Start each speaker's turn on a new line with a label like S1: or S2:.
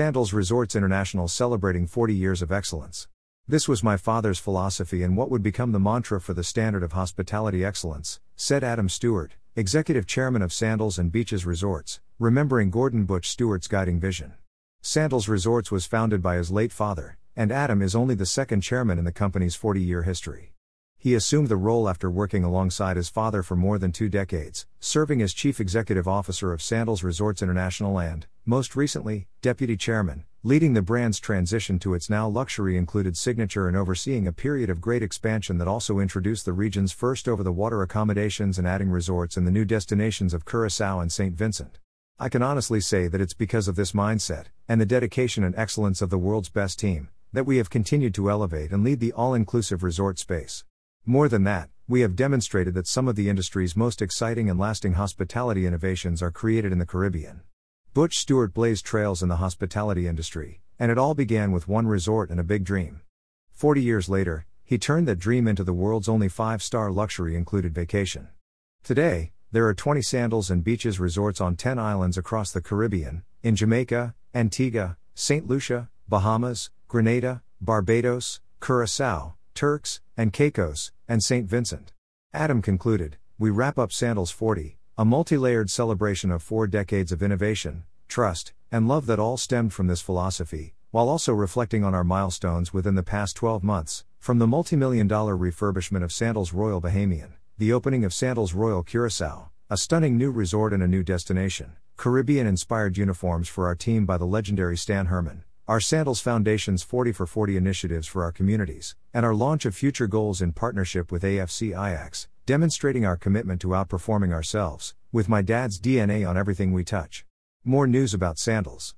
S1: Sandals Resorts International celebrating 40 years of excellence. This was my father's philosophy and what would become the mantra for the standard of hospitality excellence, said Adam Stewart, executive chairman of Sandals and Beaches Resorts, remembering Gordon Butch Stewart's guiding vision. Sandals Resorts was founded by his late father, and Adam is only the second chairman in the company's 40 year history. He assumed the role after working alongside his father for more than two decades, serving as Chief Executive Officer of Sandals Resorts International and, most recently, Deputy Chairman, leading the brand's transition to its now luxury included signature and overseeing a period of great expansion that also introduced the region's first over the water accommodations and adding resorts in the new destinations of Curacao and St. Vincent. I can honestly say that it's because of this mindset, and the dedication and excellence of the world's best team, that we have continued to elevate and lead the all inclusive resort space. More than that, we have demonstrated that some of the industry's most exciting and lasting hospitality innovations are created in the Caribbean. Butch Stewart blazed trails in the hospitality industry, and it all began with one resort and a big dream. Forty years later, he turned that dream into the world's only five star luxury included vacation. Today, there are 20 sandals and beaches resorts on 10 islands across the Caribbean, in Jamaica, Antigua, St. Lucia, Bahamas, Grenada, Barbados, Curacao, Turks, and Caicos, and St. Vincent. Adam concluded We wrap up Sandals 40, a multi layered celebration of four decades of innovation, trust, and love that all stemmed from this philosophy, while also reflecting on our milestones within the past 12 months, from the multi million dollar refurbishment of Sandals Royal Bahamian, the opening of Sandals Royal Curacao, a stunning new resort and a new destination, Caribbean inspired uniforms for our team by the legendary Stan Herman, our Sandals Foundation's 40 for 40 initiatives for our communities, and our launch of future goals in partnership with AFC Ajax, demonstrating our commitment to outperforming ourselves, with my dad's DNA on everything we touch. More news about Sandals.